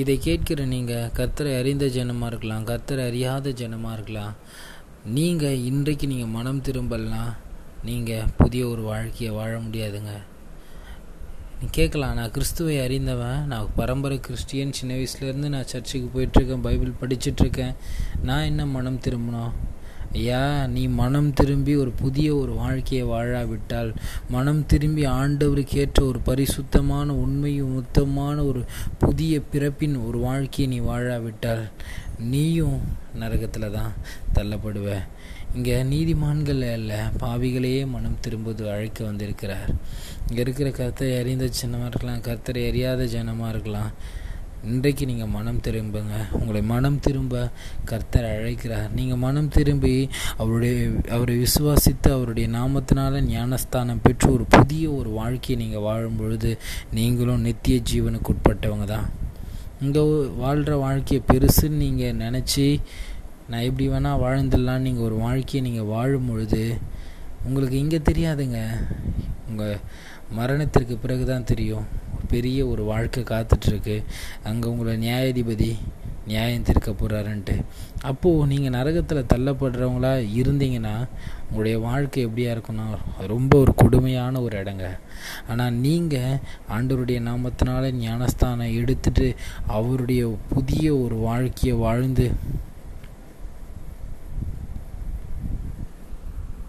இதை கேட்கிற நீங்கள் கர்த்தரை அறிந்த ஜனமாக இருக்கலாம் கர்த்தரை அறியாத ஜனமாக இருக்கலாம். நீங்கள் இன்றைக்கு நீங்கள் மனம் திரும்பலாம் நீங்கள் புதிய ஒரு வாழ்க்கையை வாழ முடியாதுங்க. நீ கேட்கலாம் நான் கிறிஸ்துவை அறிந்தவன் நான் பரம்பரை கிறிஸ்டியன் சின்ன வயசுலேருந்து நான் சர்ச்சுக்கு போயிட்டுருக்கேன் பைபிள் படிச்சுட்ருக்கேன் நான் என்ன மனம் திரும்பணும்? ஐயா நீ மனம் திரும்பி ஒரு புதிய ஒரு வாழ்க்கையை வாழாவிட்டால் மனம் திரும்பி ஆண்டவருக்கேற்ற ஒரு பரிசுத்தமான உண்மையும் உத்தமான ஒரு புதிய பிறப்பின் ஒரு வாழ்க்கையை நீ வாழாவிட்டால் நீயும் நரகத்தில் தான் தள்ளப்படுவ. இங்கே நீதிமான்கள் அல்ல பாவிகளையே மனம் திரும்புவது அழைக்க வந்திருக்கிறார். இங்கே இருக்கிற கர்த்தரை அறிந்த சின்னமாக இருக்கலாம் கர்த்தரை அறியாத ஜனமாக இருக்கலாம். இன்றைக்கு நீங்கள் மனம் திரும்புங்க. உங்களை மனம் திரும்ப கர்த்தர் அழைக்கிறார். நீங்கள் மனம் திரும்பி அவருடைய அவரை விசுவாசித்து அவருடைய நாமத்தினால ஞானஸ்தானம் பெற்று ஒரு புதிய ஒரு வாழ்க்கையை நீங்கள் வாழும் பொழுது நீங்களும் நித்திய ஜீவனுக்கு உட்பட்டவங்க தான். இங்கே வாழ்கிற வாழ்க்கையை பெருசுன்னு நீங்கள் நினச்சி நான் எப்படி வேணால் வாழ்ந்துடலான்னு நீங்கள் ஒரு வாழ்க்கையை நீங்கள் வாழும் பொழுது உங்களுக்கு இங்கே தெரியாதுங்க. உங்கள் மரணத்திற்கு பிறகு தான் தெரியும். பெரிய ஒரு வாழ்க்கை காத்துட்ருக்கு. அங்கே உங்களை நியாயாதிபதி நியாயம் தீர்க்க போகிறாருன்ட்டு அப்போது நீங்கள் நரகத்தில் தள்ளப்படுறவங்களா இருந்தீங்கன்னா உங்களுடைய வாழ்க்கை எப்படியா இருக்குன்னா ரொம்ப ஒரு கொடுமையான ஒரு இடங்க. ஆனால் நீங்கள் ஆண்டவருடைய நாமத்தினால ஞானஸ்தானம் எடுத்துட்டு அவருடைய புதிய ஒரு வாழ்க்கையை வாழ்ந்து